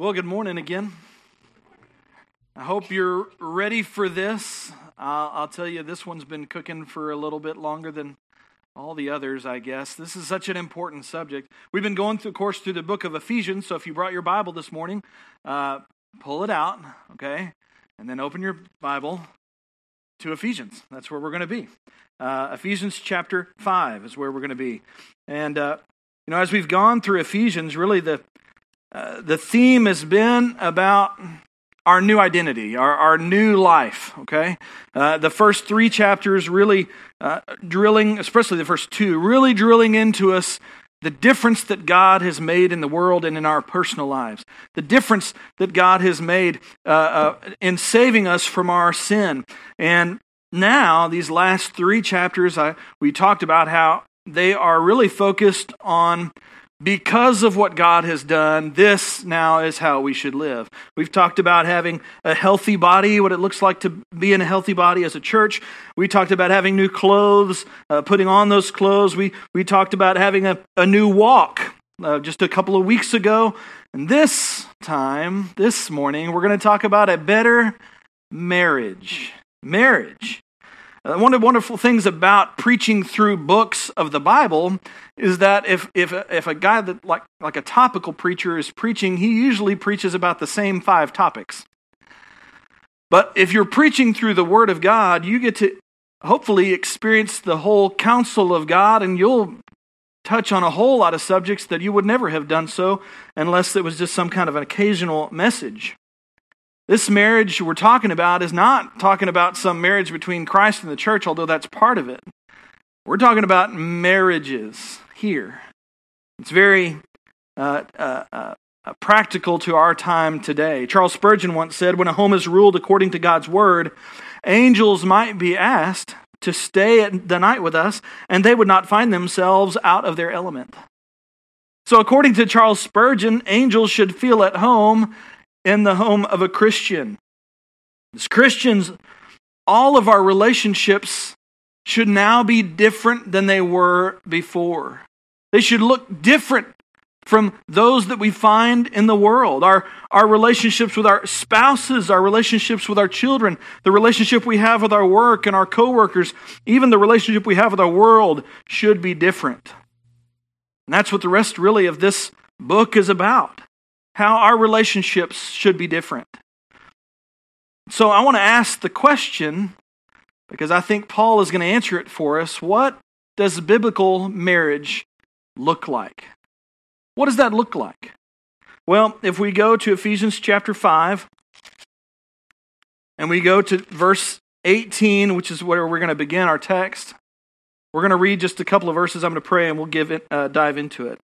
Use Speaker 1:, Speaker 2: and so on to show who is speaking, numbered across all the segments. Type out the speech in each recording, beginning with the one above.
Speaker 1: Well, good morning again. I hope you're ready for this. I'll tell you, this one's been cooking for a little bit longer than all the others, I guess. This is such an important subject. We've been going through, of course, through the book of Ephesians. So if you brought your Bible this morning, uh, pull it out, okay, and then open your Bible to Ephesians. That's where we're going to be. Uh, Ephesians chapter 5 is where we're going to be. And, uh, you know, as we've gone through Ephesians, really the uh, the theme has been about our new identity, our, our new life, okay? Uh, the first three chapters really uh, drilling, especially the first two, really drilling into us the difference that God has made in the world and in our personal lives, the difference that God has made uh, uh, in saving us from our sin. And now, these last three chapters, I, we talked about how they are really focused on because of what God has done, this now is how we should live. We've talked about having a healthy body, what it looks like to be in a healthy body as a church. We talked about having new clothes, uh, putting on those clothes. We, we talked about having a, a new walk uh, just a couple of weeks ago. And this time, this morning, we're going to talk about a better marriage. Marriage. Uh, one of the wonderful things about preaching through books of the Bible is that if, if, if a guy that like, like a topical preacher is preaching, he usually preaches about the same five topics. But if you're preaching through the Word of God, you get to hopefully experience the whole counsel of God, and you'll touch on a whole lot of subjects that you would never have done so unless it was just some kind of an occasional message. This marriage we're talking about is not talking about some marriage between Christ and the church, although that's part of it. We're talking about marriages here. It's very uh, uh, uh, practical to our time today. Charles Spurgeon once said When a home is ruled according to God's word, angels might be asked to stay the night with us, and they would not find themselves out of their element. So, according to Charles Spurgeon, angels should feel at home in the home of a Christian. As Christians, all of our relationships should now be different than they were before. They should look different from those that we find in the world. Our, our relationships with our spouses, our relationships with our children, the relationship we have with our work and our coworkers, even the relationship we have with our world should be different. And that's what the rest really of this book is about how our relationships should be different. So I want to ask the question, because I think Paul is going to answer it for us what does biblical marriage look like? What does that look like? Well, if we go to Ephesians chapter 5, and we go to verse 18, which is where we're going to begin our text, we're going to read just a couple of verses. I'm going to pray and we'll give it, uh, dive into it.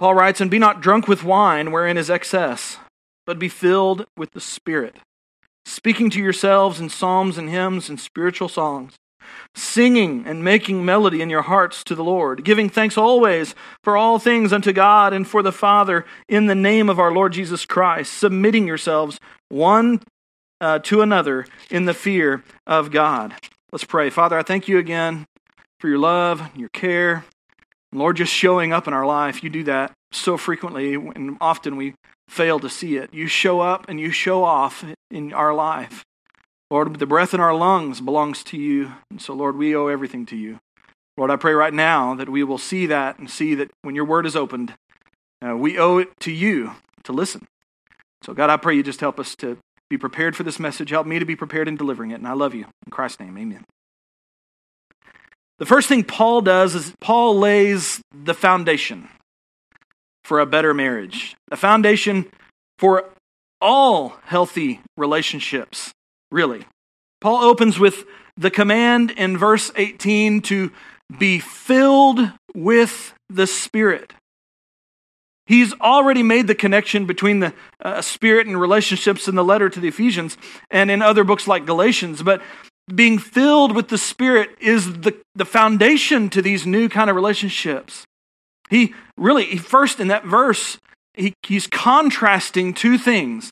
Speaker 1: Paul writes, And be not drunk with wine, wherein is excess, but be filled with the Spirit, speaking to yourselves in psalms and hymns and spiritual songs, singing and making melody in your hearts to the Lord, giving thanks always for all things unto God and for the Father in the name of our Lord Jesus Christ, submitting yourselves one uh, to another in the fear of God. Let's pray. Father, I thank you again for your love, your care. Lord, just showing up in our life, you do that so frequently, and often we fail to see it. You show up and you show off in our life. Lord, the breath in our lungs belongs to you. And so, Lord, we owe everything to you. Lord, I pray right now that we will see that and see that when your word is opened, uh, we owe it to you to listen. So, God, I pray you just help us to be prepared for this message. Help me to be prepared in delivering it. And I love you. In Christ's name, amen. The first thing Paul does is Paul lays the foundation for a better marriage, a foundation for all healthy relationships, really. Paul opens with the command in verse 18 to be filled with the Spirit. He's already made the connection between the uh, Spirit and relationships in the letter to the Ephesians and in other books like Galatians, but being filled with the Spirit is the, the foundation to these new kind of relationships. He really, he first in that verse, he, he's contrasting two things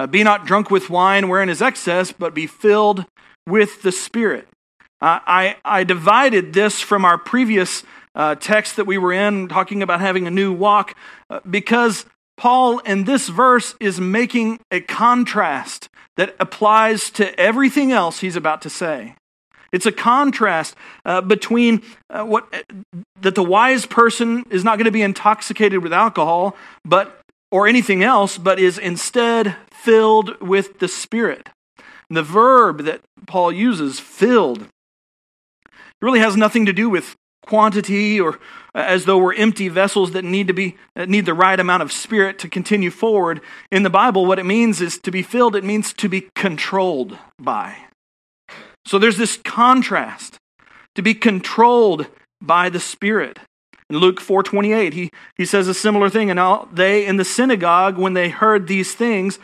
Speaker 1: uh, be not drunk with wine wherein is excess, but be filled with the Spirit. Uh, I, I divided this from our previous uh, text that we were in, talking about having a new walk, uh, because Paul in this verse is making a contrast that applies to everything else he's about to say. It's a contrast uh, between uh, what that the wise person is not going to be intoxicated with alcohol, but or anything else, but is instead filled with the Spirit. And the verb that Paul uses, filled, really has nothing to do with quantity or as though we're empty vessels that need to be need the right amount of spirit to continue forward in the bible what it means is to be filled it means to be controlled by so there's this contrast to be controlled by the Spirit. In Luke 4:28, he, he says a similar thing. And all, they in the synagogue, when they heard these things,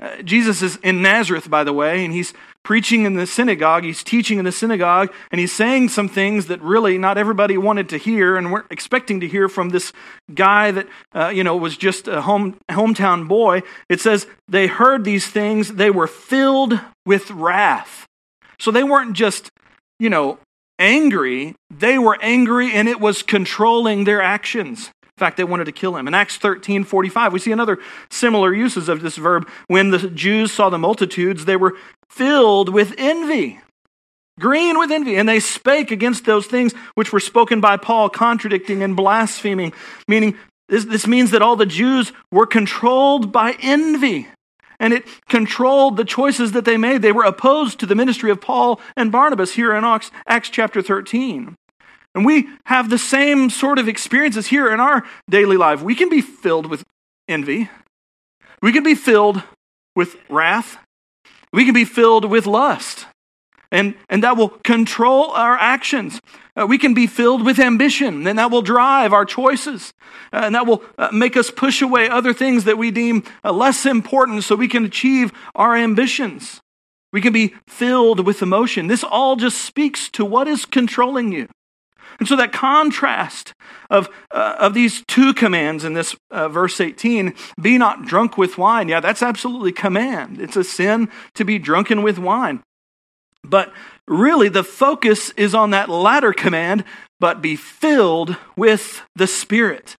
Speaker 1: uh, Jesus is in Nazareth, by the way, and he's preaching in the synagogue. He's teaching in the synagogue, and he's saying some things that really not everybody wanted to hear, and we're expecting to hear from this guy that uh, you know was just a home hometown boy. It says they heard these things; they were filled with wrath. So they weren't just, you know, angry, they were angry and it was controlling their actions. In fact, they wanted to kill him. In Acts 13 45, we see another similar uses of this verb. When the Jews saw the multitudes, they were filled with envy, green with envy, and they spake against those things which were spoken by Paul, contradicting and blaspheming. Meaning, this, this means that all the Jews were controlled by envy and it controlled the choices that they made. They were opposed to the ministry of Paul and Barnabas here in Acts chapter 13. And we have the same sort of experiences here in our daily life. We can be filled with envy, we can be filled with wrath, we can be filled with lust and, and that will control our actions. Uh, we can be filled with ambition, and that will drive our choices. Uh, and that will uh, make us push away other things that we deem uh, less important so we can achieve our ambitions. We can be filled with emotion. This all just speaks to what is controlling you. And so that contrast of, uh, of these two commands in this uh, verse 18 be not drunk with wine. Yeah, that's absolutely command. It's a sin to be drunken with wine. But really, the focus is on that latter command, but be filled with the Spirit.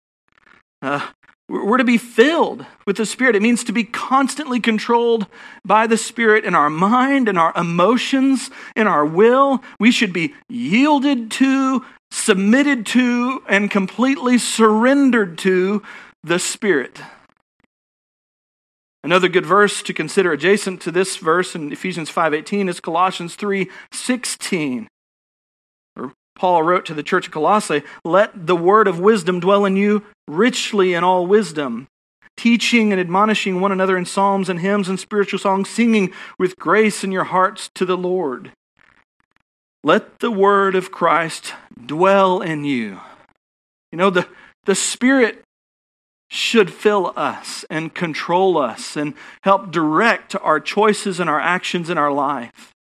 Speaker 1: Uh, we're to be filled with the Spirit. It means to be constantly controlled by the Spirit in our mind, in our emotions, in our will. We should be yielded to, submitted to, and completely surrendered to the Spirit. Another good verse to consider adjacent to this verse in Ephesians 5:18 is Colossians 3:16. Or Paul wrote to the church of Colossae, "Let the word of wisdom dwell in you richly in all wisdom, teaching and admonishing one another in psalms and hymns and spiritual songs, singing with grace in your hearts to the Lord." Let the word of Christ dwell in you. You know, the, the Spirit should fill us and control us and help direct our choices and our actions in our life.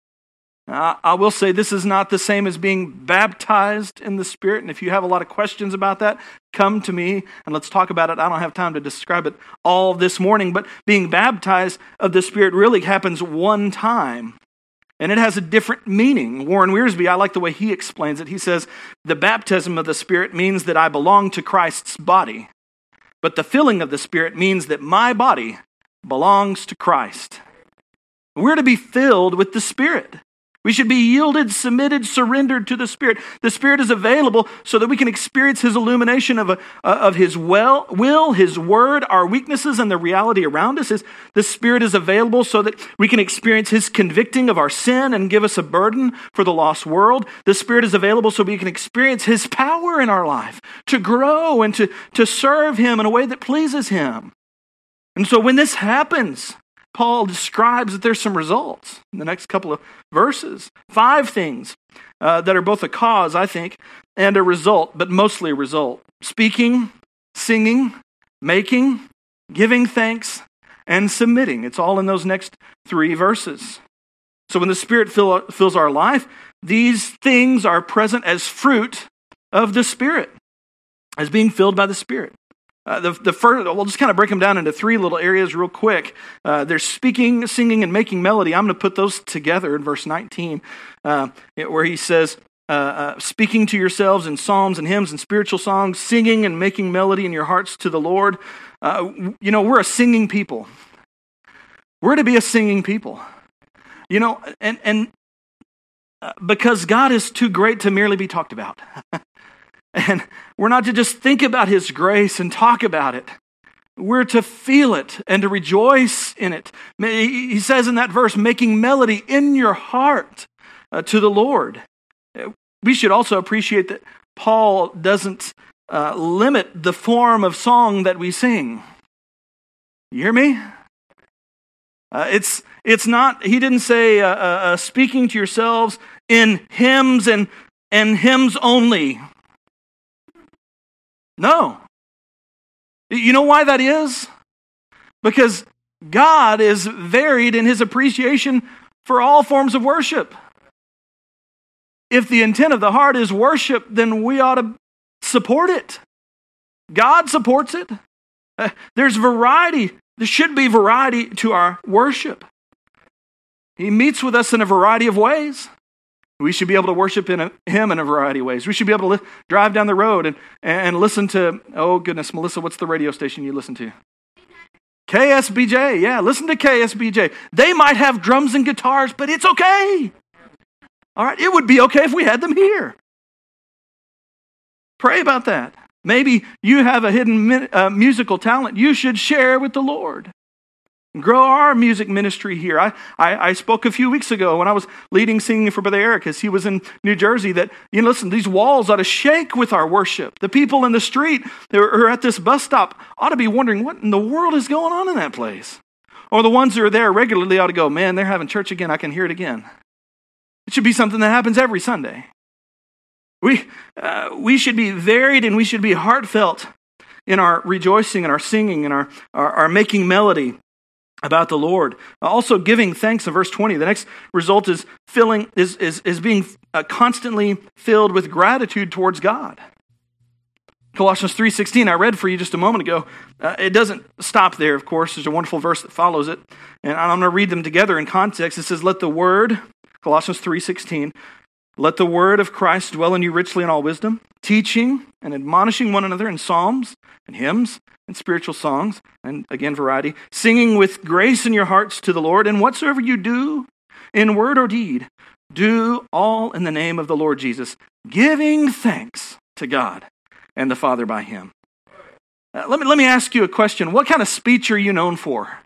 Speaker 1: Now, I will say this is not the same as being baptized in the Spirit. And if you have a lot of questions about that, come to me and let's talk about it. I don't have time to describe it all this morning, but being baptized of the Spirit really happens one time. And it has a different meaning. Warren Wiersbe, I like the way he explains it. He says, The baptism of the Spirit means that I belong to Christ's body. But the filling of the Spirit means that my body belongs to Christ. We're to be filled with the Spirit. We should be yielded, submitted, surrendered to the Spirit. The Spirit is available so that we can experience His illumination of, a, of His well, will, His word, our weaknesses, and the reality around us. Is the Spirit is available so that we can experience His convicting of our sin and give us a burden for the lost world. The Spirit is available so we can experience His power in our life to grow and to, to serve Him in a way that pleases Him. And so when this happens, Paul describes that there's some results in the next couple of verses. Five things uh, that are both a cause, I think, and a result, but mostly a result speaking, singing, making, giving thanks, and submitting. It's all in those next three verses. So when the Spirit fill, fills our life, these things are present as fruit of the Spirit, as being filled by the Spirit. Uh, the, the first, we'll just kind of break them down into three little areas real quick. Uh, there's speaking, singing, and making melody. I'm going to put those together in verse 19, uh, where he says, uh, uh, speaking to yourselves in psalms and hymns and spiritual songs, singing and making melody in your hearts to the Lord. Uh, you know, we're a singing people. We're to be a singing people. You know, and, and because God is too great to merely be talked about. and we're not to just think about His grace and talk about it. We're to feel it and to rejoice in it. He says in that verse, making melody in your heart uh, to the Lord. We should also appreciate that Paul doesn't uh, limit the form of song that we sing. You hear me? Uh, it's, it's not, he didn't say uh, uh, uh, speaking to yourselves in hymns and, and hymns only. No. You know why that is? Because God is varied in his appreciation for all forms of worship. If the intent of the heart is worship, then we ought to support it. God supports it. Uh, there's variety. There should be variety to our worship. He meets with us in a variety of ways. We should be able to worship in a, Him in a variety of ways. We should be able to li- drive down the road and, and listen to, oh goodness, Melissa, what's the radio station you listen to? KSBJ, yeah, listen to KSBJ. They might have drums and guitars, but it's okay. All right, it would be okay if we had them here. Pray about that. Maybe you have a hidden uh, musical talent you should share with the Lord grow our music ministry here. I, I, I, spoke a few weeks ago when I was leading singing for Brother Eric as he was in New Jersey that, you know, listen, these walls ought to shake with our worship. The people in the street are at this bus stop ought to be wondering what in the world is going on in that place. Or the ones that are there regularly ought to go, man, they're having church again. I can hear it again. It should be something that happens every Sunday. We, uh, we should be varied and we should be heartfelt in our rejoicing and our singing and our, our, our making melody about the Lord. Also giving thanks in verse 20. The next result is filling is, is, is being uh, constantly filled with gratitude towards God. Colossians 3:16 I read for you just a moment ago. Uh, it doesn't stop there, of course. There's a wonderful verse that follows it. And I'm going to read them together in context. It says, "Let the word Colossians 3:16 let the word of Christ dwell in you richly in all wisdom, teaching and admonishing one another in psalms and hymns and spiritual songs, and again, variety, singing with grace in your hearts to the Lord. And whatsoever you do, in word or deed, do all in the name of the Lord Jesus, giving thanks to God and the Father by him. Uh, let, me, let me ask you a question. What kind of speech are you known for?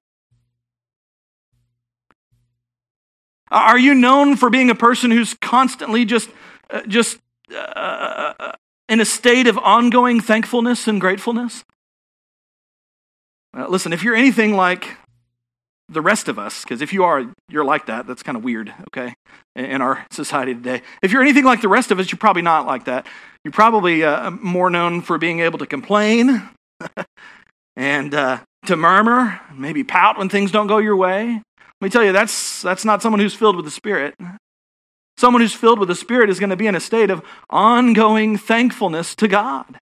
Speaker 1: Are you known for being a person who's constantly just, uh, just uh, uh, uh, in a state of ongoing thankfulness and gratefulness? listen, if you're anything like the rest of us, because if you are, you're like that. That's kind of weird, okay, in our society today. If you're anything like the rest of us, you're probably not like that. You're probably uh, more known for being able to complain and uh, to murmur, maybe pout when things don't go your way. Let me tell you, that's, that's not someone who's filled with the Spirit. Someone who's filled with the Spirit is going to be in a state of ongoing thankfulness to God.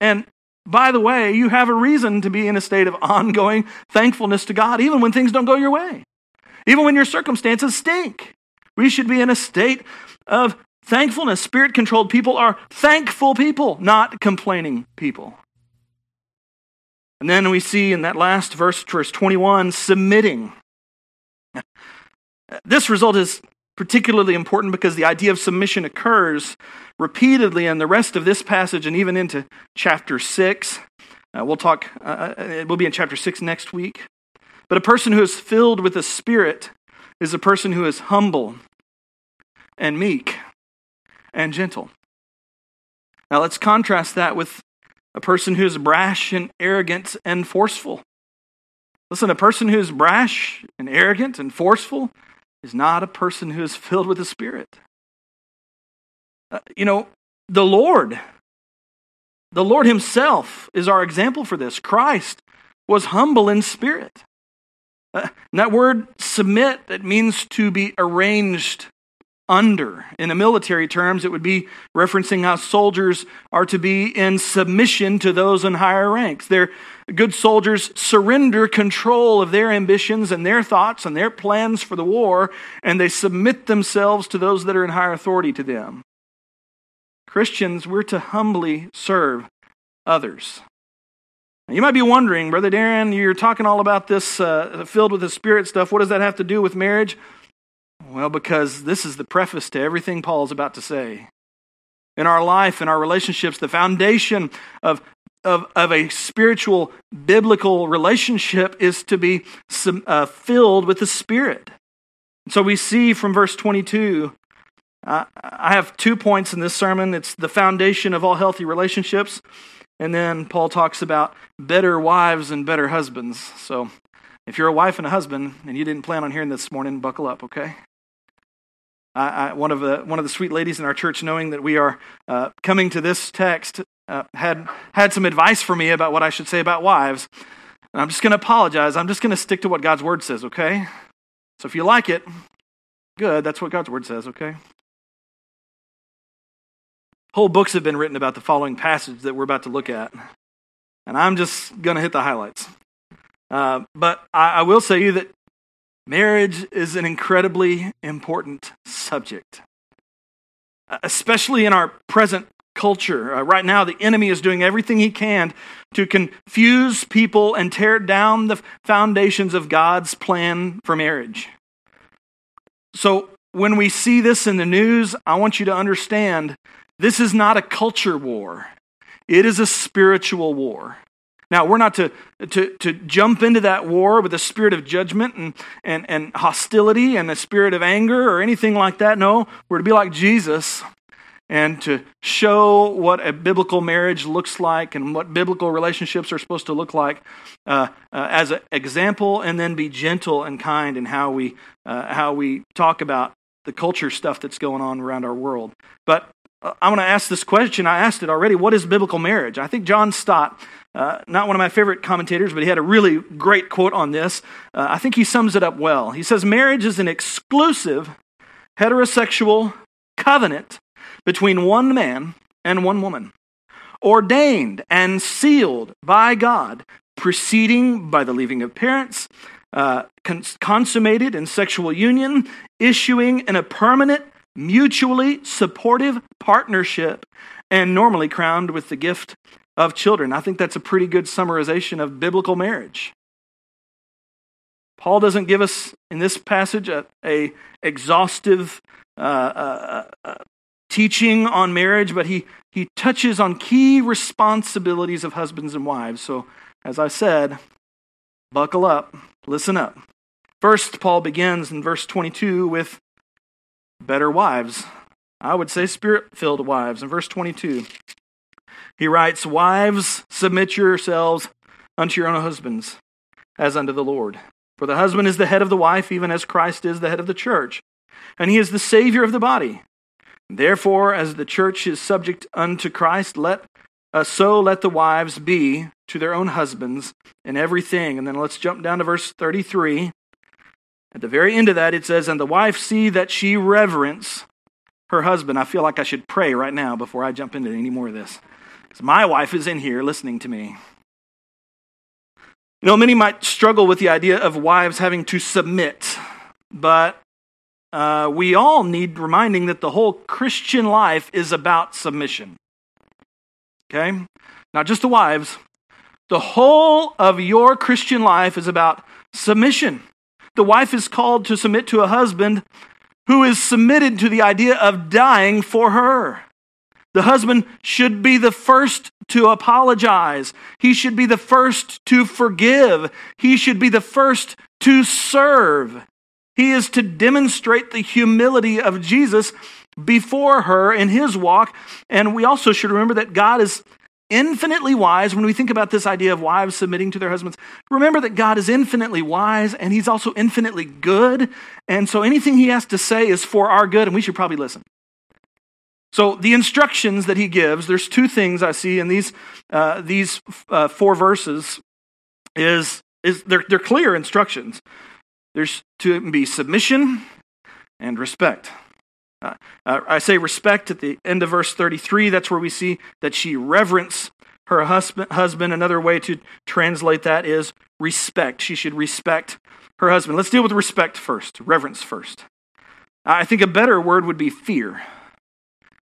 Speaker 1: And by the way, you have a reason to be in a state of ongoing thankfulness to God, even when things don't go your way, even when your circumstances stink. We should be in a state of thankfulness. Spirit controlled people are thankful people, not complaining people. And then we see in that last verse, verse 21, submitting. This result is particularly important because the idea of submission occurs repeatedly in the rest of this passage and even into chapter 6. Uh, we'll talk, uh, uh, it will be in chapter 6 next week. But a person who is filled with the Spirit is a person who is humble and meek and gentle. Now let's contrast that with a person who is brash and arrogant and forceful. Listen, a person who is brash and arrogant and forceful is not a person who is filled with the Spirit. Uh, you know, the Lord, the Lord Himself is our example for this. Christ was humble in spirit. Uh, that word submit, it means to be arranged under. In the military terms, it would be referencing how soldiers are to be in submission to those in higher ranks. Their good soldiers surrender control of their ambitions and their thoughts and their plans for the war, and they submit themselves to those that are in higher authority to them. Christians, we're to humbly serve others. You might be wondering, Brother Darren, you're talking all about this uh, filled with the Spirit stuff. What does that have to do with marriage? Well, because this is the preface to everything Paul's about to say. In our life, in our relationships, the foundation of, of, of a spiritual, biblical relationship is to be uh, filled with the Spirit. So we see from verse 22 uh, I have two points in this sermon. It's the foundation of all healthy relationships, and then Paul talks about better wives and better husbands. So if you're a wife and a husband and you didn't plan on hearing this morning, buckle up, okay? I, I, one of the one of the sweet ladies in our church, knowing that we are uh, coming to this text, uh, had had some advice for me about what I should say about wives. And I'm just going to apologize. I'm just going to stick to what God's word says, okay? So if you like it, good. That's what God's word says, okay? Whole books have been written about the following passage that we're about to look at. And I'm just going to hit the highlights. Uh, but I, I will say you that marriage is an incredibly important subject, uh, especially in our present culture. Uh, right now, the enemy is doing everything he can to confuse people and tear down the foundations of God's plan for marriage. So, when we see this in the news, I want you to understand this is not a culture war, it is a spiritual war. Now, we're not to, to, to jump into that war with a spirit of judgment and, and, and hostility and a spirit of anger or anything like that. No, we're to be like Jesus and to show what a biblical marriage looks like and what biblical relationships are supposed to look like uh, uh, as an example, and then be gentle and kind in how we, uh, how we talk about the culture stuff that's going on around our world. But I want to ask this question. I asked it already. What is biblical marriage? I think John Stott, uh, not one of my favorite commentators, but he had a really great quote on this. Uh, I think he sums it up well. He says, Marriage is an exclusive heterosexual covenant between one man and one woman, ordained and sealed by God, preceding by the leaving of parents, uh, consummated in sexual union, issuing in a permanent mutually supportive partnership, and normally crowned with the gift of children. I think that's a pretty good summarization of biblical marriage. Paul doesn't give us in this passage a, a exhaustive uh, uh, uh, teaching on marriage, but he, he touches on key responsibilities of husbands and wives. So, as I said, buckle up, listen up. First, Paul begins in verse 22 with better wives. I would say spirit filled wives. In verse 22, he writes, Wives, submit yourselves unto your own husbands, as unto the Lord. For the husband is the head of the wife, even as Christ is the head of the church, and he is the Savior of the body. Therefore, as the church is subject unto Christ, let uh, so let the wives be to their own husbands in everything. And then let's jump down to verse 33. At the very end of that, it says, And the wife see that she reverence her husband. I feel like I should pray right now before I jump into any more of this. Because my wife is in here listening to me. You know, many might struggle with the idea of wives having to submit, but uh, we all need reminding that the whole Christian life is about submission. Okay? Not just the wives. The whole of your Christian life is about submission. The wife is called to submit to a husband who is submitted to the idea of dying for her. The husband should be the first to apologize. He should be the first to forgive. He should be the first to serve. He is to demonstrate the humility of Jesus before her in his walk. And we also should remember that God is infinitely wise when we think about this idea of wives submitting to their husbands. Remember that God is infinitely wise and he's also infinitely good. And so anything he has to say is for our good, and we should probably listen. So the instructions that he gives, there's two things I see in these, uh, these uh, four verses is, is they're, they're clear instructions. There's to be submission and respect. Uh, I say respect at the end of verse 33. That's where we see that she reverence her husband, husband. Another way to translate that is respect. She should respect her husband. Let's deal with respect first, reverence first. I think a better word would be fear.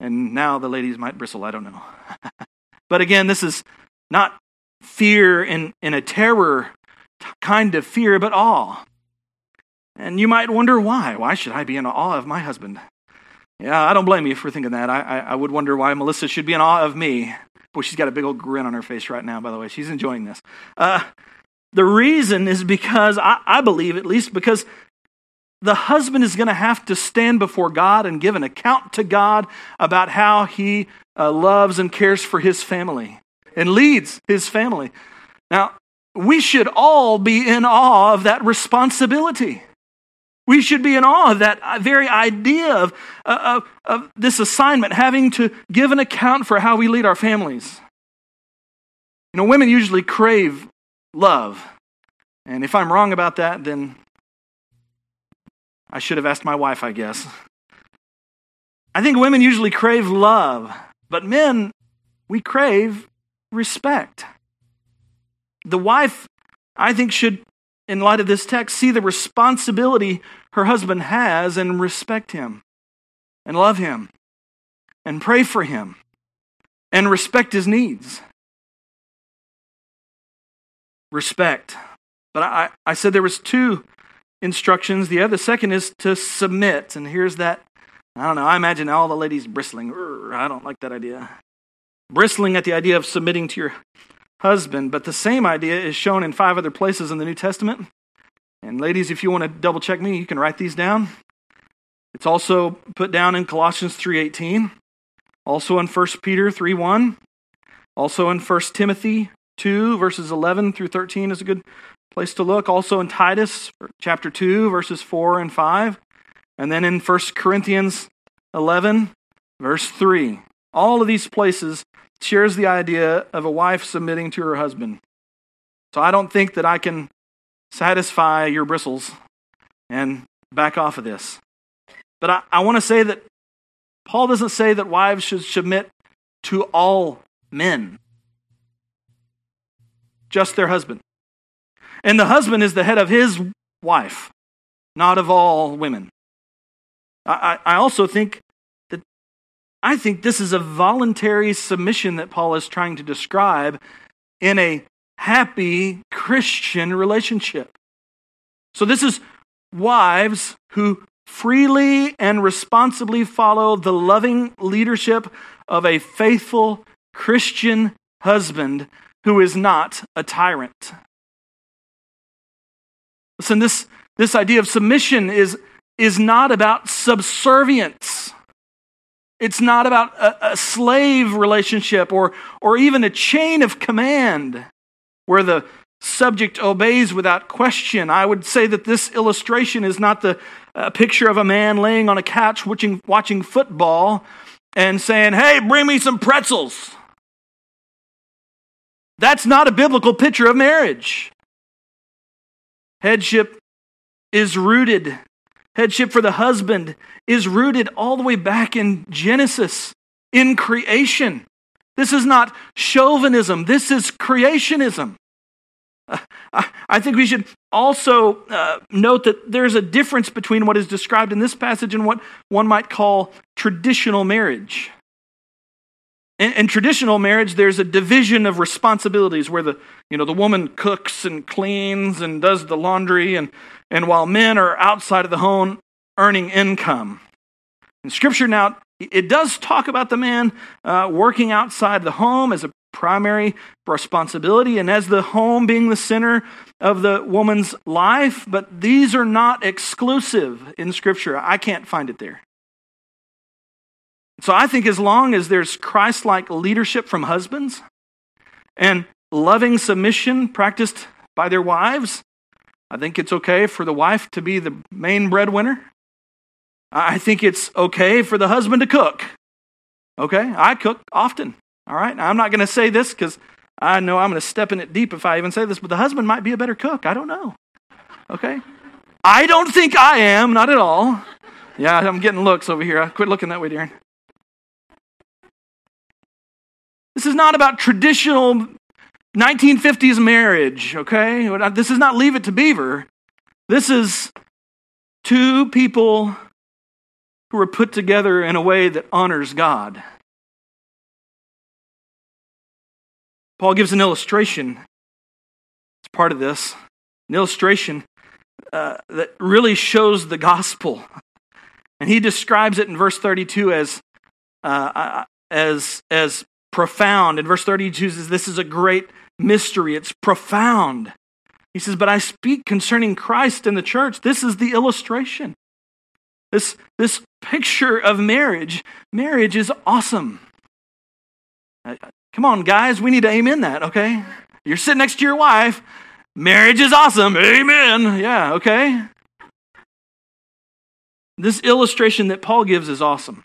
Speaker 1: And now the ladies might bristle, I don't know. but again, this is not fear in, in a terror kind of fear, but awe. And you might wonder why. Why should I be in awe of my husband? Yeah, I don't blame you for thinking that. I, I, I would wonder why Melissa should be in awe of me. Boy, she's got a big old grin on her face right now, by the way. She's enjoying this. Uh, the reason is because, I, I believe at least, because the husband is going to have to stand before God and give an account to God about how he uh, loves and cares for his family and leads his family. Now, we should all be in awe of that responsibility. We should be in awe of that very idea of, uh, of, of this assignment, having to give an account for how we lead our families. You know, women usually crave love. And if I'm wrong about that, then I should have asked my wife, I guess. I think women usually crave love, but men, we crave respect. The wife, I think, should, in light of this text, see the responsibility her husband has and respect him and love him and pray for him and respect his needs. Respect. But I, I said there was two instructions. The other second is to submit. And here's that. I don't know. I imagine all the ladies bristling. I don't like that idea. Bristling at the idea of submitting to your husband. But the same idea is shown in five other places in the New Testament. And ladies, if you want to double check me, you can write these down. It's also put down in Colossians 3:18, also in 1 Peter 3:1, also in 1 Timothy 2 verses 11 through 13 is a good place to look. Also in Titus chapter 2 verses 4 and 5, and then in 1 Corinthians 11 verse 3. All of these places shares the idea of a wife submitting to her husband. So I don't think that I can satisfy your bristles and back off of this. But I, I want to say that Paul doesn't say that wives should submit to all men, just their husband. And the husband is the head of his wife, not of all women. I, I also think I think this is a voluntary submission that Paul is trying to describe in a happy Christian relationship. So, this is wives who freely and responsibly follow the loving leadership of a faithful Christian husband who is not a tyrant. Listen, this, this idea of submission is, is not about subservience. It's not about a, a slave relationship or, or even a chain of command where the subject obeys without question. I would say that this illustration is not the uh, picture of a man laying on a couch watching, watching football and saying, Hey, bring me some pretzels. That's not a biblical picture of marriage. Headship is rooted, headship for the husband is rooted all the way back in Genesis, in creation. This is not chauvinism, this is creationism. I think we should also uh, note that there's a difference between what is described in this passage and what one might call traditional marriage. In, in, traditional marriage, there's a division of responsibilities where the, you know, the woman cooks and cleans and does the laundry, and, and while men are outside of the home earning income. In Scripture now, it does talk about the man uh, working outside the home as a primary responsibility and as the home being the center of the woman's life, but these are not exclusive in Scripture. I can't find it there. So I think as long as there's Christ like leadership from husbands and loving submission practiced by their wives, I think it's okay for the wife to be the main breadwinner. I think it's okay for the husband to cook. Okay, I cook often. All right, now, I'm not going to say this because I know I'm going to step in it deep if I even say this, but the husband might be a better cook. I don't know. Okay? I don't think I am, not at all. Yeah, I'm getting looks over here. I Quit looking that way, Darren. This is not about traditional 1950s marriage, okay? This is not Leave It to Beaver. This is two people who are put together in a way that honors God. Paul gives an illustration. It's part of this. An illustration uh, that really shows the gospel. And he describes it in verse 32 as, uh, as, as profound. In verse 32 says, This is a great mystery. It's profound. He says, But I speak concerning Christ and the church. This is the illustration. This, this picture of marriage. Marriage is awesome. Uh, come on, guys, we need to amen that, okay? You're sitting next to your wife. Marriage is awesome. Amen. Yeah, okay? This illustration that Paul gives is awesome.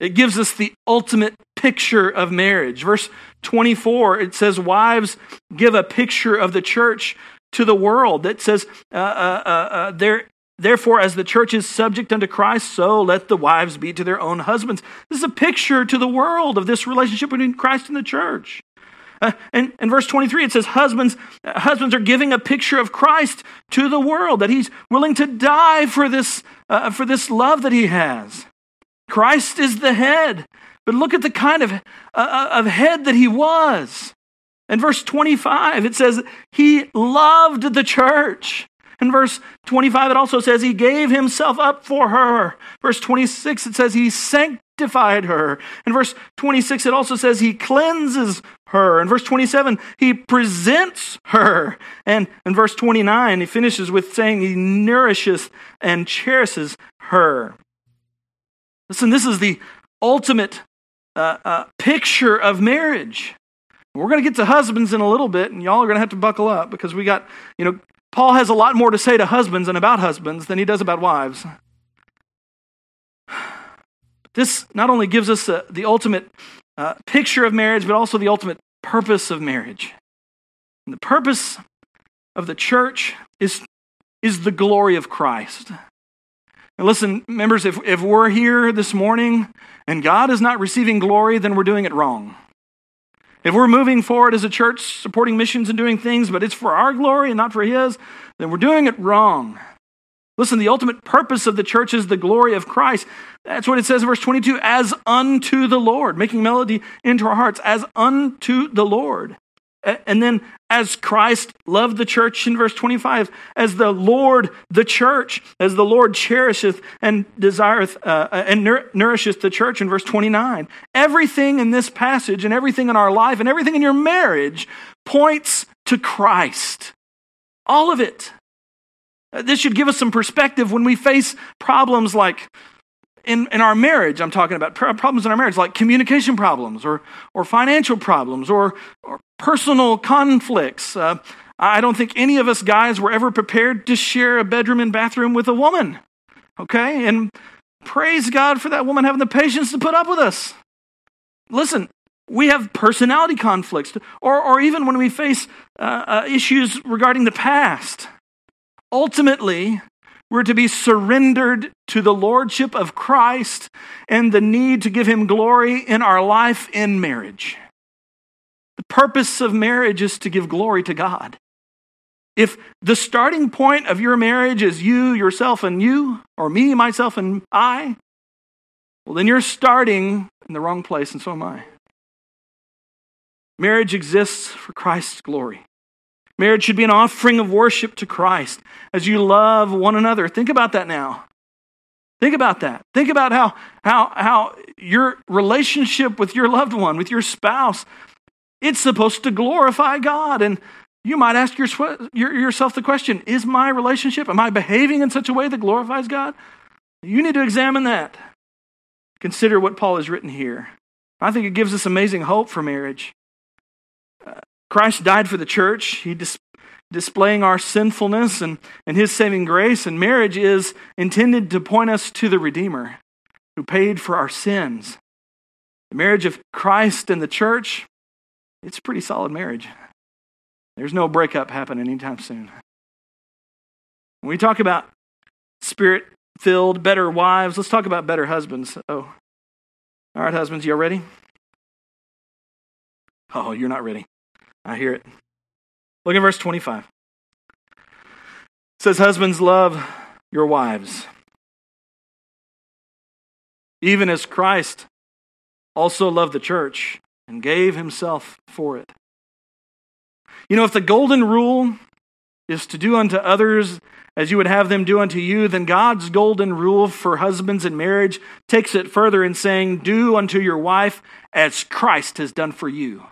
Speaker 1: It gives us the ultimate picture of marriage. Verse 24, it says, Wives give a picture of the church to the world. That says, uh, uh, uh, uh there, Therefore, as the church is subject unto Christ, so let the wives be to their own husbands. This is a picture to the world of this relationship between Christ and the church. Uh, and in verse 23, it says, husbands, uh, husbands are giving a picture of Christ to the world, that he's willing to die for this, uh, for this love that he has. Christ is the head. But look at the kind of, uh, uh of head that he was. In verse 25, it says, He loved the church. In verse 25, it also says, He gave Himself up for her. Verse 26, it says, He sanctified her. In verse 26, it also says, He cleanses her. In verse 27, He presents her. And in verse 29, He finishes with saying, He nourishes and cherishes her. Listen, this is the ultimate uh, uh, picture of marriage. We're going to get to husbands in a little bit, and y'all are going to have to buckle up because we got, you know, Paul has a lot more to say to husbands and about husbands than he does about wives. This not only gives us a, the ultimate uh, picture of marriage, but also the ultimate purpose of marriage. And the purpose of the church is, is the glory of Christ. And listen, members, if, if we're here this morning and God is not receiving glory, then we're doing it wrong. If we're moving forward as a church, supporting missions and doing things, but it's for our glory and not for His, then we're doing it wrong. Listen, the ultimate purpose of the church is the glory of Christ. That's what it says in verse 22 as unto the Lord, making melody into our hearts, as unto the Lord. And then, as Christ loved the church in verse 25, as the Lord, the church, as the Lord cherisheth and desireth uh, and nourisheth the church in verse 29. Everything in this passage and everything in our life and everything in your marriage points to Christ. All of it. This should give us some perspective when we face problems like in, in our marriage, I'm talking about problems in our marriage, like communication problems or, or financial problems or, or personal conflicts. Uh, I don't think any of us guys were ever prepared to share a bedroom and bathroom with a woman. Okay? And praise God for that woman having the patience to put up with us. Listen, we have personality conflicts, or, or even when we face uh, uh, issues regarding the past. Ultimately, we're to be surrendered to the lordship of Christ and the need to give him glory in our life in marriage. The purpose of marriage is to give glory to God. If the starting point of your marriage is you, yourself, and you, or me, myself, and I, well, then you're starting in the wrong place, and so am I. Marriage exists for Christ's glory. Marriage should be an offering of worship to Christ as you love one another. Think about that now. Think about that. Think about how, how, how your relationship with your loved one, with your spouse, it's supposed to glorify God. And you might ask your, your, yourself the question Is my relationship, am I behaving in such a way that glorifies God? You need to examine that. Consider what Paul has written here. I think it gives us amazing hope for marriage. Uh, Christ died for the church. He dis- displaying our sinfulness and, and his saving grace. And marriage is intended to point us to the Redeemer who paid for our sins. The marriage of Christ and the church, it's a pretty solid marriage. There's no breakup happening anytime soon. When we talk about spirit filled, better wives, let's talk about better husbands. Oh, all right, husbands, y'all ready? Oh, you're not ready. I hear it. Look at verse 25. It says, Husbands, love your wives even as Christ also loved the church and gave himself for it. You know, if the golden rule is to do unto others as you would have them do unto you, then God's golden rule for husbands in marriage takes it further in saying, Do unto your wife as Christ has done for you.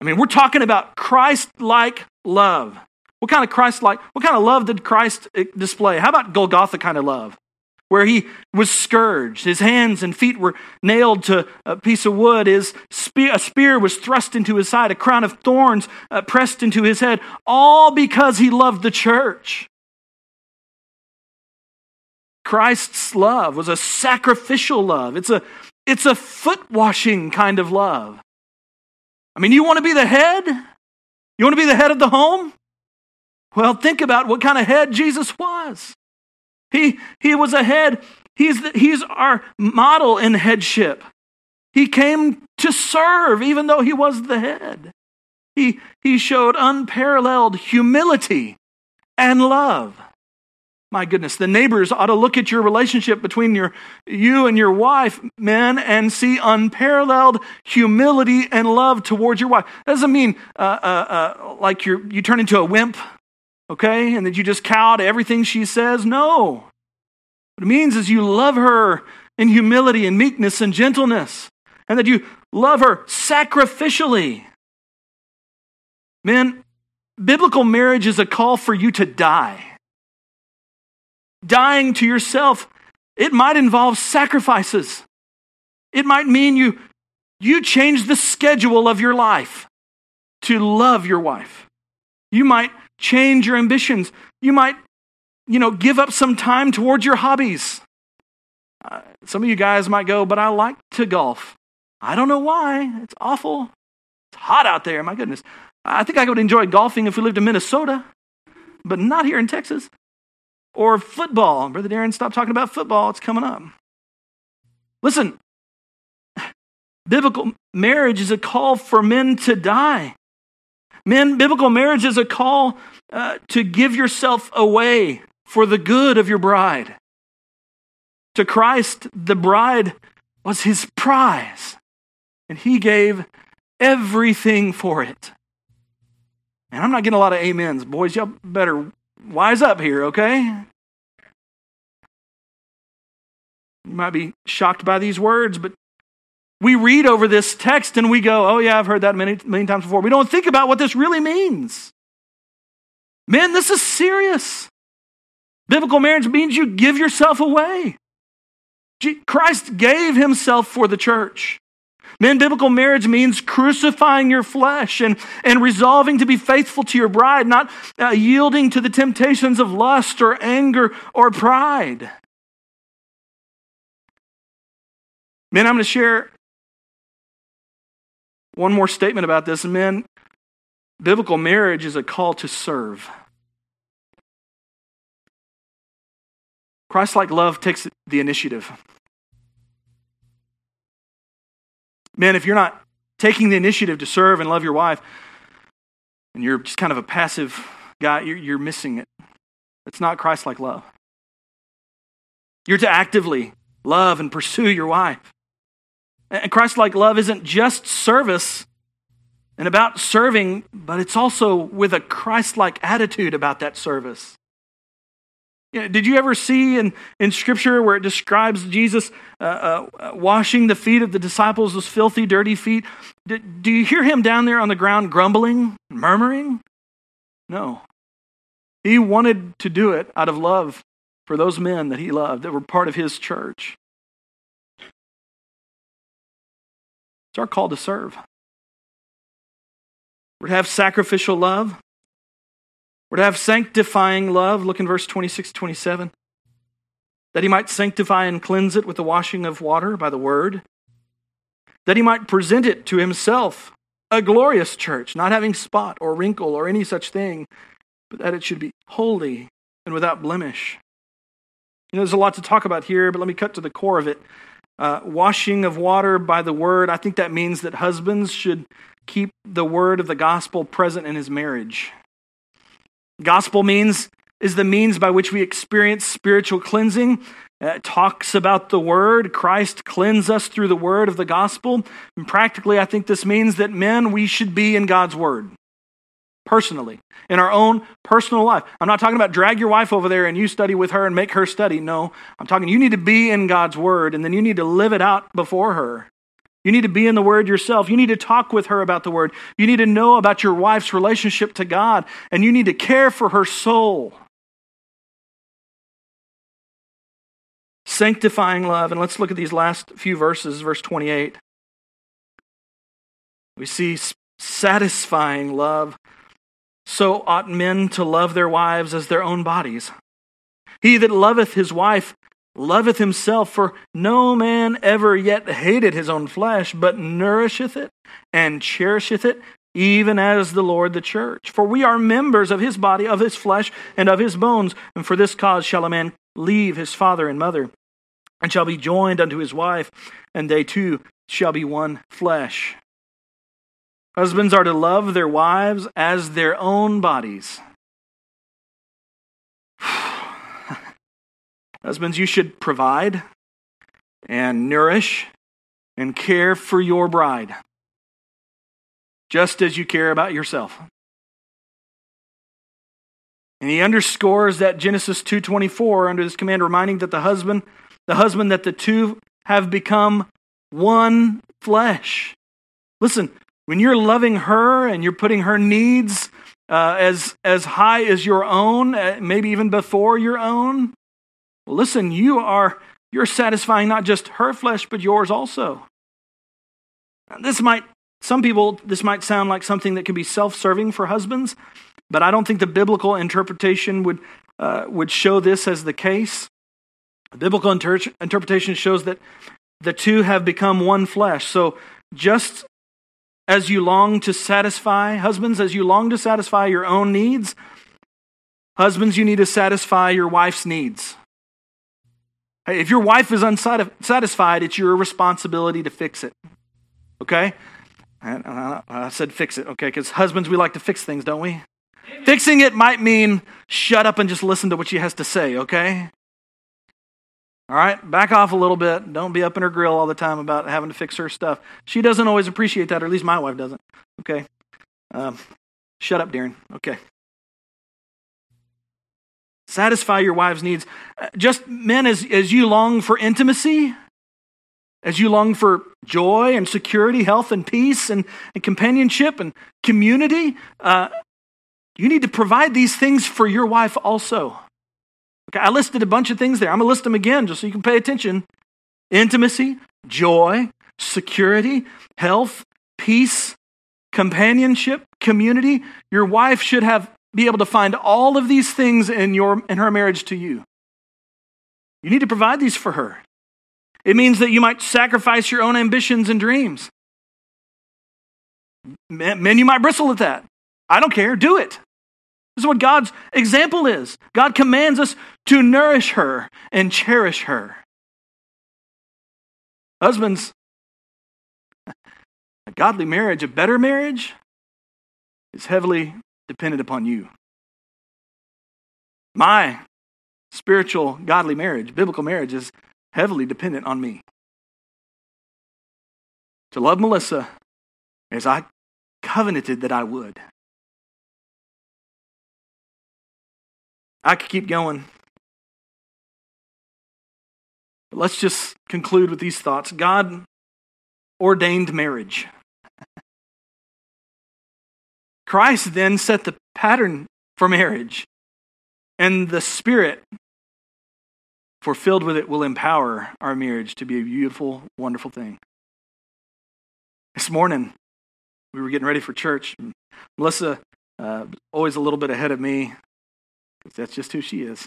Speaker 1: I mean, we're talking about Christ like love. What kind of Christ like, what kind of love did Christ display? How about Golgotha kind of love? Where he was scourged, his hands and feet were nailed to a piece of wood, his spear, a spear was thrust into his side, a crown of thorns uh, pressed into his head, all because he loved the church. Christ's love was a sacrificial love. It's a, it's a foot washing kind of love. I mean, you want to be the head? You want to be the head of the home? Well, think about what kind of head Jesus was. He, he was a head, he's, the, he's our model in headship. He came to serve, even though he was the head. He, he showed unparalleled humility and love. My goodness, the neighbors ought to look at your relationship between your, you and your wife, men, and see unparalleled humility and love towards your wife. That doesn't mean uh, uh, uh, like you you turn into a wimp, okay, and that you just cow to everything she says. No. What it means is you love her in humility and meekness and gentleness, and that you love her sacrificially. Men, biblical marriage is a call for you to die dying to yourself, it might involve sacrifices. It might mean you, you change the schedule of your life to love your wife. You might change your ambitions. You might, you know, give up some time towards your hobbies. Uh, some of you guys might go, but I like to golf. I don't know why. It's awful. It's hot out there. My goodness. I think I would enjoy golfing if we lived in Minnesota, but not here in Texas. Or football. Brother Darren, stop talking about football. It's coming up. Listen, biblical marriage is a call for men to die. Men, biblical marriage is a call uh, to give yourself away for the good of your bride. To Christ, the bride was his prize, and he gave everything for it. And I'm not getting a lot of amens. Boys, y'all better wise up here, okay? You might be shocked by these words, but we read over this text and we go, oh, yeah, I've heard that many, many times before. We don't think about what this really means. Man, this is serious. Biblical marriage means you give yourself away. Christ gave himself for the church. Men, biblical marriage means crucifying your flesh and, and resolving to be faithful to your bride, not uh, yielding to the temptations of lust or anger or pride. Men, I'm going to share one more statement about this. Men, biblical marriage is a call to serve. Christ like love takes the initiative. Man, if you're not taking the initiative to serve and love your wife, and you're just kind of a passive guy, you're, you're missing it. It's not Christ like love. You're to actively love and pursue your wife. And Christ like love isn't just service and about serving, but it's also with a Christ like attitude about that service. You know, did you ever see in, in Scripture where it describes Jesus uh, uh, washing the feet of the disciples, those filthy, dirty feet? Did, do you hear him down there on the ground grumbling, murmuring? No. He wanted to do it out of love for those men that he loved that were part of his church. It's our call to serve. We're to have sacrificial love. We're to have sanctifying love. Look in verse 26 27. That he might sanctify and cleanse it with the washing of water by the word. That he might present it to himself a glorious church, not having spot or wrinkle or any such thing, but that it should be holy and without blemish. You know, there's a lot to talk about here, but let me cut to the core of it. Uh, washing of water by the word, I think that means that husbands should keep the word of the gospel present in his marriage. Gospel means is the means by which we experience spiritual cleansing. It talks about the word. Christ cleanse us through the word of the gospel. And practically, I think this means that men, we should be in God's word personally, in our own personal life. I'm not talking about drag your wife over there and you study with her and make her study. No, I'm talking you need to be in God's word and then you need to live it out before her. You need to be in the Word yourself. You need to talk with her about the Word. You need to know about your wife's relationship to God, and you need to care for her soul. Sanctifying love. And let's look at these last few verses, verse 28. We see satisfying love. So ought men to love their wives as their own bodies. He that loveth his wife loveth himself, for no man ever yet hated his own flesh, but nourisheth it and cherisheth it, even as the Lord the church. For we are members of his body, of his flesh, and of his bones. And for this cause shall a man leave his father and mother, and shall be joined unto his wife, and they two shall be one flesh. Husbands are to love their wives as their own bodies. Husbands, you should provide and nourish and care for your bride, just as you care about yourself. And he underscores that Genesis 2:24 under this command reminding that the husband the husband that the two have become one flesh. Listen, when you're loving her and you're putting her needs uh, as, as high as your own, uh, maybe even before your own, well, listen, you are you're satisfying not just her flesh, but yours also. This might, some people, this might sound like something that can be self serving for husbands, but I don't think the biblical interpretation would, uh, would show this as the case. The biblical inter- interpretation shows that the two have become one flesh. So just as you long to satisfy, husbands, as you long to satisfy your own needs, husbands, you need to satisfy your wife's needs. If your wife is unsatisfied, it's your responsibility to fix it. Okay? I said fix it, okay? Because husbands, we like to fix things, don't we? Fixing it might mean shut up and just listen to what she has to say, okay? All right, back off a little bit. Don't be up in her grill all the time about having to fix her stuff. She doesn't always appreciate that, or at least my wife doesn't. Okay. Um, shut up, Darren. Okay. Satisfy your wife's needs. Uh, just men, as, as you long for intimacy, as you long for joy and security, health and peace and, and companionship and community, uh, you need to provide these things for your wife also. Okay, I listed a bunch of things there. I'm going to list them again just so you can pay attention intimacy, joy, security, health, peace, companionship, community. Your wife should have be able to find all of these things in your in her marriage to you. You need to provide these for her. It means that you might sacrifice your own ambitions and dreams. Men, you might bristle at that. I don't care. Do it. This is what God's example is. God commands us to nourish her and cherish her. Husbands, a godly marriage, a better marriage, is heavily dependent upon you. My spiritual, godly marriage, biblical marriage, is heavily dependent on me. To love Melissa as I covenanted that I would. I could keep going. But let's just conclude with these thoughts. God ordained marriage. Christ then set the pattern for marriage, and the Spirit, fulfilled with it, will empower our marriage to be a beautiful, wonderful thing. This morning, we were getting ready for church. Melissa, uh, always a little bit ahead of me, because that's just who she is.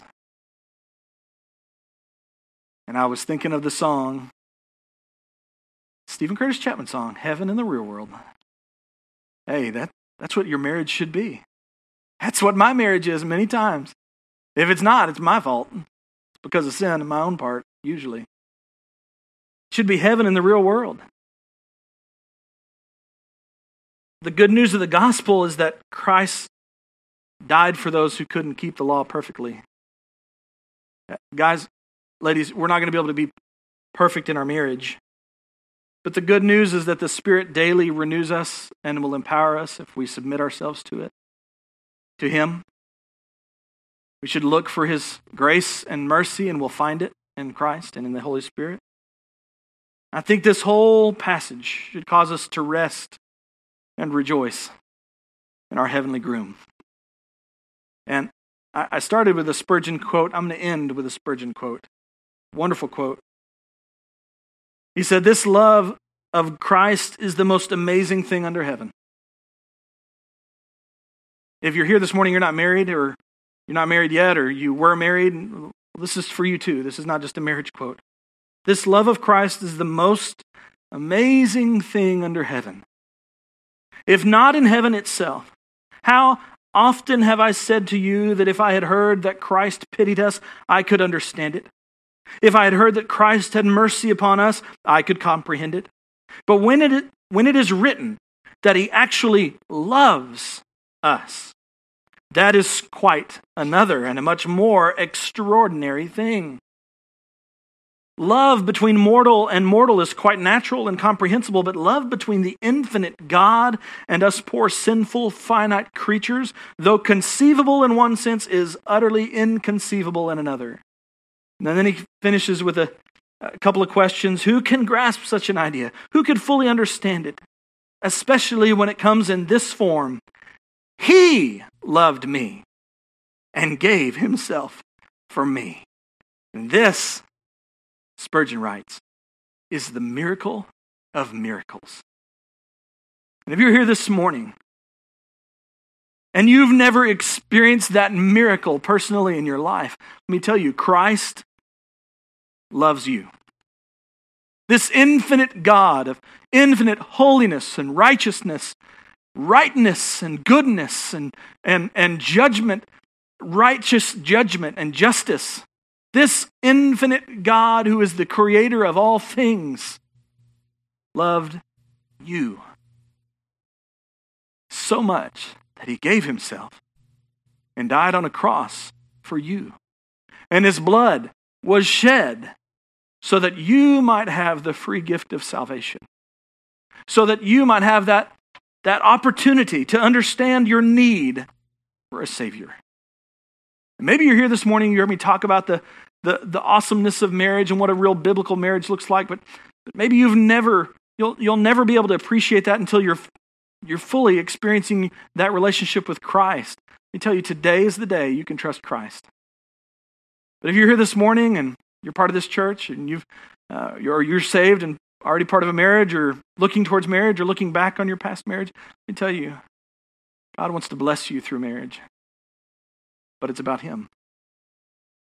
Speaker 1: And I was thinking of the song, Steven Curtis Chapman song, Heaven in the Real World. Hey, that, that's what your marriage should be. That's what my marriage is many times. If it's not, it's my fault. It's because of sin on my own part, usually. It should be heaven in the real world. The good news of the gospel is that Christ died for those who couldn't keep the law perfectly. Guys, ladies, we're not going to be able to be perfect in our marriage. But the good news is that the Spirit daily renews us and will empower us if we submit ourselves to it, to Him. We should look for His grace and mercy, and we'll find it in Christ and in the Holy Spirit. I think this whole passage should cause us to rest and rejoice in our heavenly groom. And I started with a Spurgeon quote. I'm going to end with a Spurgeon quote. Wonderful quote. He said, This love of Christ is the most amazing thing under heaven. If you're here this morning, you're not married, or you're not married yet, or you were married, this is for you too. This is not just a marriage quote. This love of Christ is the most amazing thing under heaven. If not in heaven itself, how often have I said to you that if I had heard that Christ pitied us, I could understand it? If I had heard that Christ had mercy upon us, I could comprehend it. But when it, when it is written that he actually loves us, that is quite another and a much more extraordinary thing. Love between mortal and mortal is quite natural and comprehensible, but love between the infinite God and us poor, sinful, finite creatures, though conceivable in one sense, is utterly inconceivable in another. And then he finishes with a, a couple of questions Who can grasp such an idea? Who could fully understand it? Especially when it comes in this form He loved me and gave himself for me. And this Spurgeon writes, is the miracle of miracles. And if you're here this morning and you've never experienced that miracle personally in your life, let me tell you, Christ loves you. This infinite God of infinite holiness and righteousness, rightness and goodness and, and, and judgment, righteous judgment and justice this infinite God, who is the creator of all things, loved you so much that he gave himself and died on a cross for you. And his blood was shed so that you might have the free gift of salvation, so that you might have that, that opportunity to understand your need for a Savior. Maybe you're here this morning, you heard me talk about the, the, the awesomeness of marriage and what a real biblical marriage looks like, but, but maybe you've never, you'll, you'll never be able to appreciate that until you're, you're fully experiencing that relationship with Christ. Let me tell you, today is the day you can trust Christ. But if you're here this morning and you're part of this church and you've, uh, you're, you're saved and already part of a marriage or looking towards marriage or looking back on your past marriage, let me tell you, God wants to bless you through marriage but it's about Him.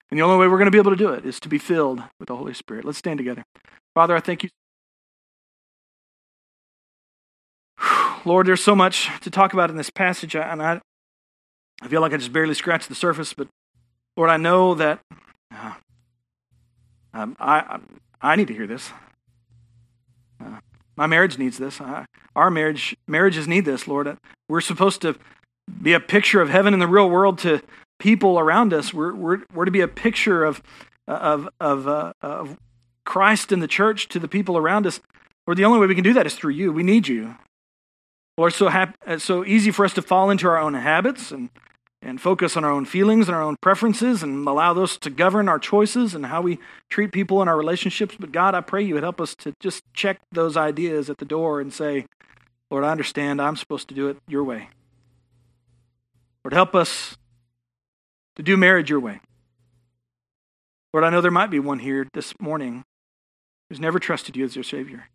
Speaker 1: And the only way we're going to be able to do it is to be filled with the Holy Spirit. Let's stand together. Father, I thank you. Lord, there's so much to talk about in this passage, and I, I feel like I just barely scratched the surface, but Lord, I know that um, I, I need to hear this. Uh, my marriage needs this. I, our marriage marriages need this, Lord. We're supposed to be a picture of heaven in the real world to people around us. We're, we're, we're to be a picture of, of, of, uh, of Christ in the church to the people around us. Or the only way we can do that is through you. We need you. Lord, so, hap- so easy for us to fall into our own habits and, and focus on our own feelings and our own preferences and allow those to govern our choices and how we treat people in our relationships. But God, I pray you would help us to just check those ideas at the door and say, Lord, I understand I'm supposed to do it your way. Lord, help us to do marriage your way. Lord, I know there might be one here this morning who's never trusted you as their Savior.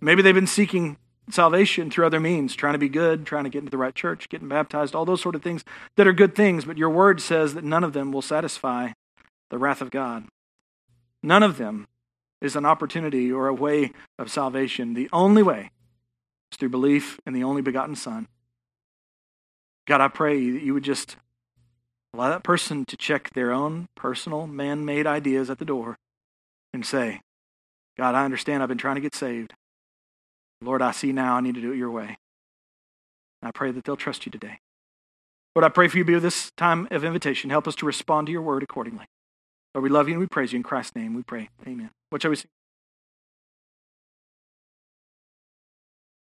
Speaker 1: Maybe they've been seeking salvation through other means, trying to be good, trying to get into the right church, getting baptized, all those sort of things that are good things, but your word says that none of them will satisfy the wrath of God. None of them is an opportunity or a way of salvation. The only way is through belief in the only begotten Son. God, I pray that you would just Allow that person to check their own personal man made ideas at the door and say, God, I understand I've been trying to get saved. Lord, I see now I need to do it your way. And I pray that they'll trust you today. Lord, I pray for you be this time of invitation. Help us to respond to your word accordingly. Lord, we love you and we praise you in Christ's name. We pray. Amen. What shall we sing?